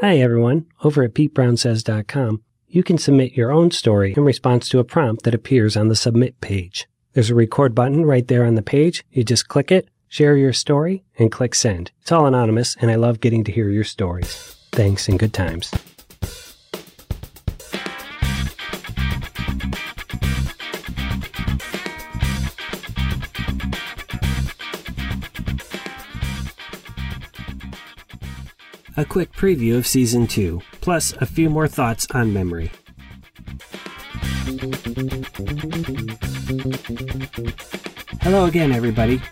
Hi, everyone. Over at PeteBrownSays.com, you can submit your own story in response to a prompt that appears on the submit page. There's a record button right there on the page. You just click it, share your story, and click send. It's all anonymous, and I love getting to hear your stories. Thanks and good times. A quick preview of Season 2, plus a few more thoughts on memory. Hello again, everybody.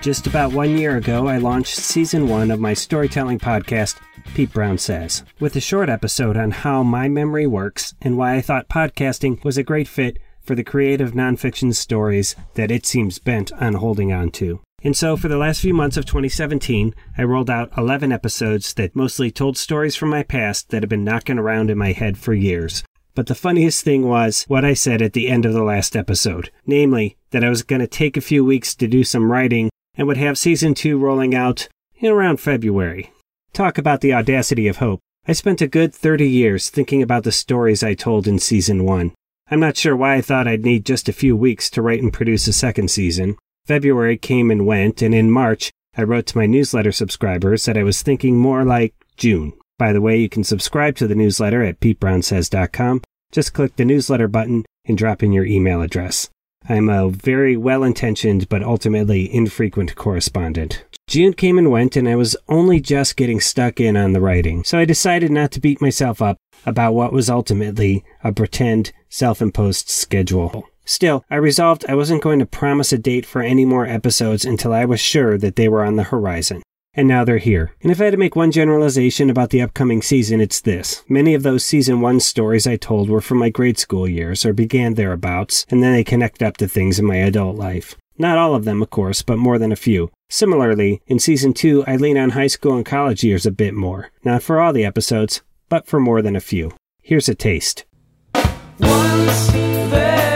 Just about one year ago, I launched season one of my storytelling podcast, Pete Brown Says, with a short episode on how my memory works and why I thought podcasting was a great fit for the creative nonfiction stories that it seems bent on holding on to. And so, for the last few months of 2017, I rolled out 11 episodes that mostly told stories from my past that have been knocking around in my head for years. But the funniest thing was what I said at the end of the last episode, namely that I was going to take a few weeks to do some writing and would have season two rolling out in around February. Talk about the audacity of hope. I spent a good 30 years thinking about the stories I told in season one. I'm not sure why I thought I'd need just a few weeks to write and produce a second season. February came and went, and in March, I wrote to my newsletter subscribers that I was thinking more like June. By the way, you can subscribe to the newsletter at PeteBrownSays.com. Just click the newsletter button and drop in your email address. I'm a very well intentioned but ultimately infrequent correspondent. June came and went, and I was only just getting stuck in on the writing, so I decided not to beat myself up about what was ultimately a pretend self imposed schedule. Still, I resolved I wasn't going to promise a date for any more episodes until I was sure that they were on the horizon and now they're here. And if I had to make one generalization about the upcoming season, it's this. Many of those season one stories I told were from my grade school years or began thereabouts, and then they connect up to things in my adult life. Not all of them, of course, but more than a few. Similarly, in season two, I lean on high school and college years a bit more. Not for all the episodes, but for more than a few. Here's a taste. Once there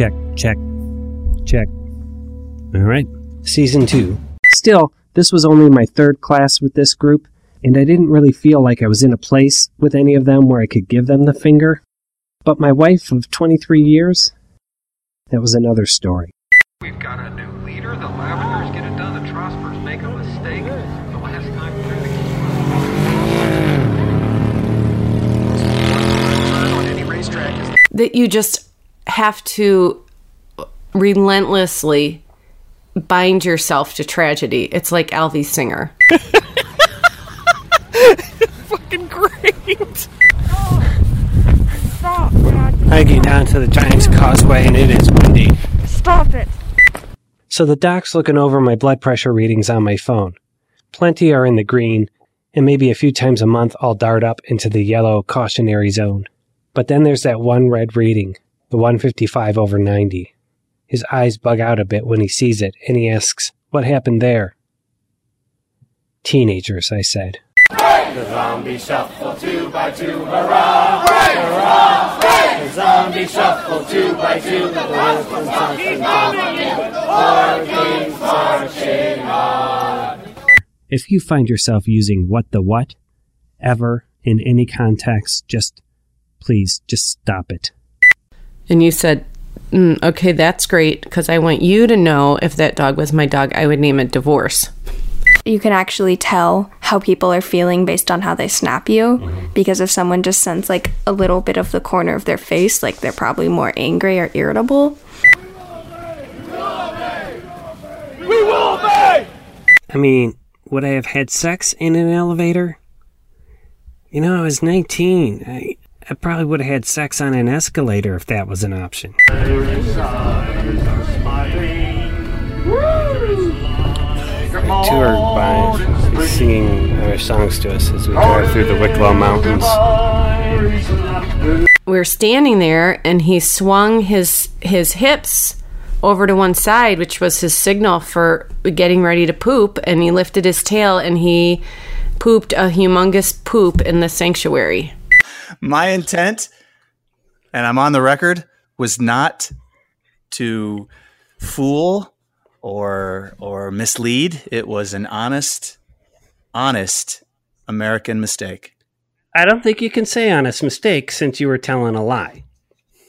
Check, check, check. All right, season two. Still, this was only my third class with this group, and I didn't really feel like I was in a place with any of them where I could give them the finger. But my wife of 23 years, that was another story. We've got a new leader. The Lavenders get it done. The Trospers make a mistake. The last time through the on any racetrack is that you just have to relentlessly bind yourself to tragedy. It's like Alvy Singer. Fucking great. Stop, Dad. Hiking down to the Giants Causeway, and it is windy. Stop it. So the doc's looking over my blood pressure readings on my phone. Plenty are in the green, and maybe a few times a month I'll dart up into the yellow cautionary zone. But then there's that one red reading, the 155 over 90. His eyes bug out a bit when he sees it, and he asks, What happened there? Teenagers, I said. The zombie shuffle two by two, hurrah! Hurrah! The zombie shuffle two by two, the Boston Keep Working, marching on. If you find yourself using what the what ever in any context, just please just stop it. And you said, mm, okay, that's great, because I want you to know if that dog was my dog, I would name it Divorce. you can actually tell how people are feeling based on how they snap you because if someone just sends like a little bit of the corner of their face like they're probably more angry or irritable We will obey! I mean, would I have had sex in an elevator? You know, I was 19. I, I probably would have had sex on an escalator if that was an option. Toured by singing our songs to us as we drive through the Wicklow Mountains. We were standing there, and he swung his his hips over to one side, which was his signal for getting ready to poop. And he lifted his tail, and he pooped a humongous poop in the sanctuary. My intent, and I'm on the record, was not to fool or or mislead. It was an honest, honest American mistake. I don't think you can say honest mistake since you were telling a lie.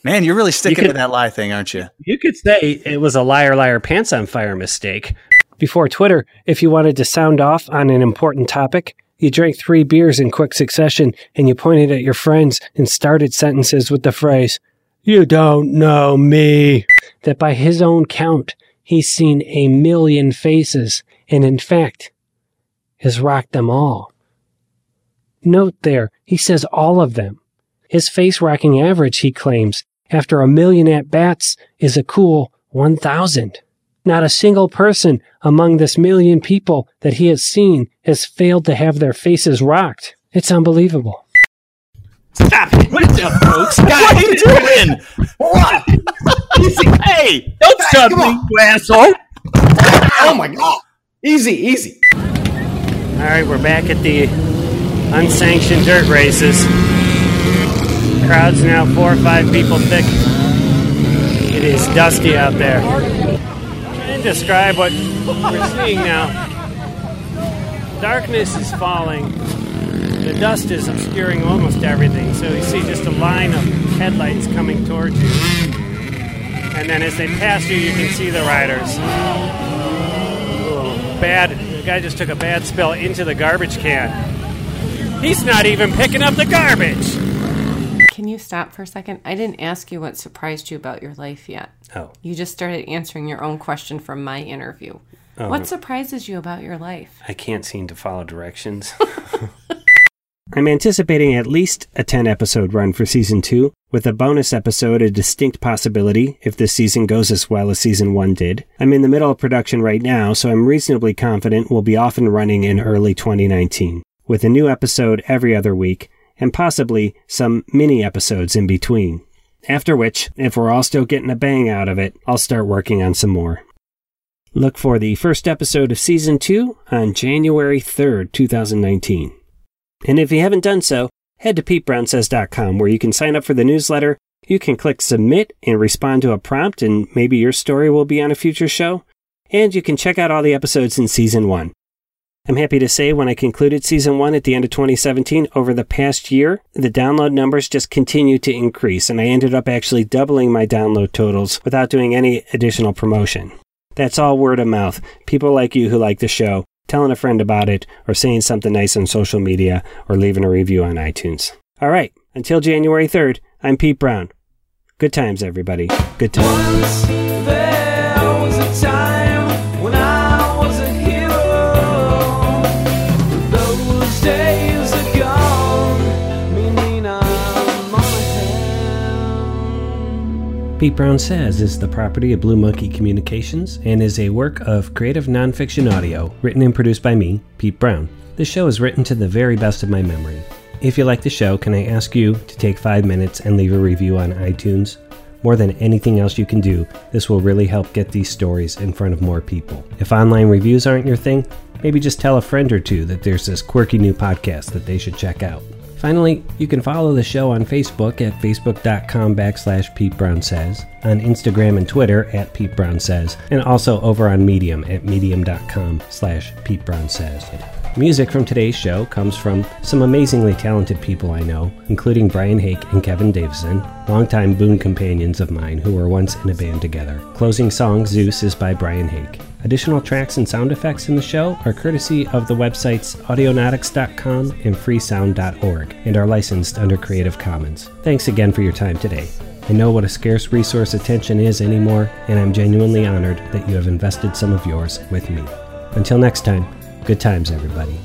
Man, you're really sticking could- to that lie thing, aren't you? You could say it was a liar, liar, pants on fire mistake. Before Twitter, if you wanted to sound off on an important topic, you drank three beers in quick succession and you pointed at your friends and started sentences with the phrase, You don't know me. That by his own count, he's seen a million faces and in fact has rocked them all. Note there, he says all of them. His face rocking average, he claims, after a million at bats is a cool 1,000. Not a single person among this million people that he has seen has failed to have their faces rocked. It's unbelievable. Stop it! What is up, folks? what are you doing? What? hey! Don't stop me, you asshole! Oh my god! Easy, easy. All right, we're back at the unsanctioned dirt races. Crowd's now four or five people thick. It is dusty out there. Describe what we're seeing now. Darkness is falling. The dust is obscuring almost everything, so you see just a line of headlights coming towards you. And then as they pass you, you can see the riders. Ooh, bad. The guy just took a bad spill into the garbage can. He's not even picking up the garbage. Stop for a second? I didn't ask you what surprised you about your life yet. Oh, You just started answering your own question from my interview. Oh. What surprises you about your life? I can't seem to follow directions. I'm anticipating at least a 10 episode run for season 2, with a bonus episode a distinct possibility if this season goes as well as season 1 did. I'm in the middle of production right now, so I'm reasonably confident we'll be off and running in early 2019, with a new episode every other week, and possibly some mini episodes in between. After which, if we're all still getting a bang out of it, I'll start working on some more. Look for the first episode of season 2 on January 3rd, 2019. And if you haven't done so, head to PeteBrownSays.com where you can sign up for the newsletter. You can click submit and respond to a prompt, and maybe your story will be on a future show. And you can check out all the episodes in season 1. I'm happy to say when I concluded season 1 at the end of 2017, over the past year, the download numbers just continued to increase, and I ended up actually doubling my download totals without doing any additional promotion. That's all word of mouth. People like you who like the show, telling a friend about it, or saying something nice on social media, or leaving a review on iTunes. All right, until January 3rd, I'm Pete Brown. Good times, everybody. Good times. Pete Brown Says is the property of Blue Monkey Communications and is a work of creative nonfiction audio written and produced by me, Pete Brown. The show is written to the very best of my memory. If you like the show, can I ask you to take five minutes and leave a review on iTunes? More than anything else you can do, this will really help get these stories in front of more people. If online reviews aren't your thing, maybe just tell a friend or two that there's this quirky new podcast that they should check out. Finally, you can follow the show on Facebook at facebook.com backslash Pete Brown Says, on Instagram and Twitter at Pete Brown Says, and also over on Medium at medium.com slash Pete Brown Says. Music from today's show comes from some amazingly talented people I know, including Brian Hake and Kevin Davison, longtime boon companions of mine who were once in a band together. Closing song Zeus is by Brian Hake. Additional tracks and sound effects in the show are courtesy of the websites audionautix.com and freesound.org and are licensed under Creative Commons. Thanks again for your time today. I know what a scarce resource attention is anymore, and I'm genuinely honored that you have invested some of yours with me. Until next time, good times, everybody.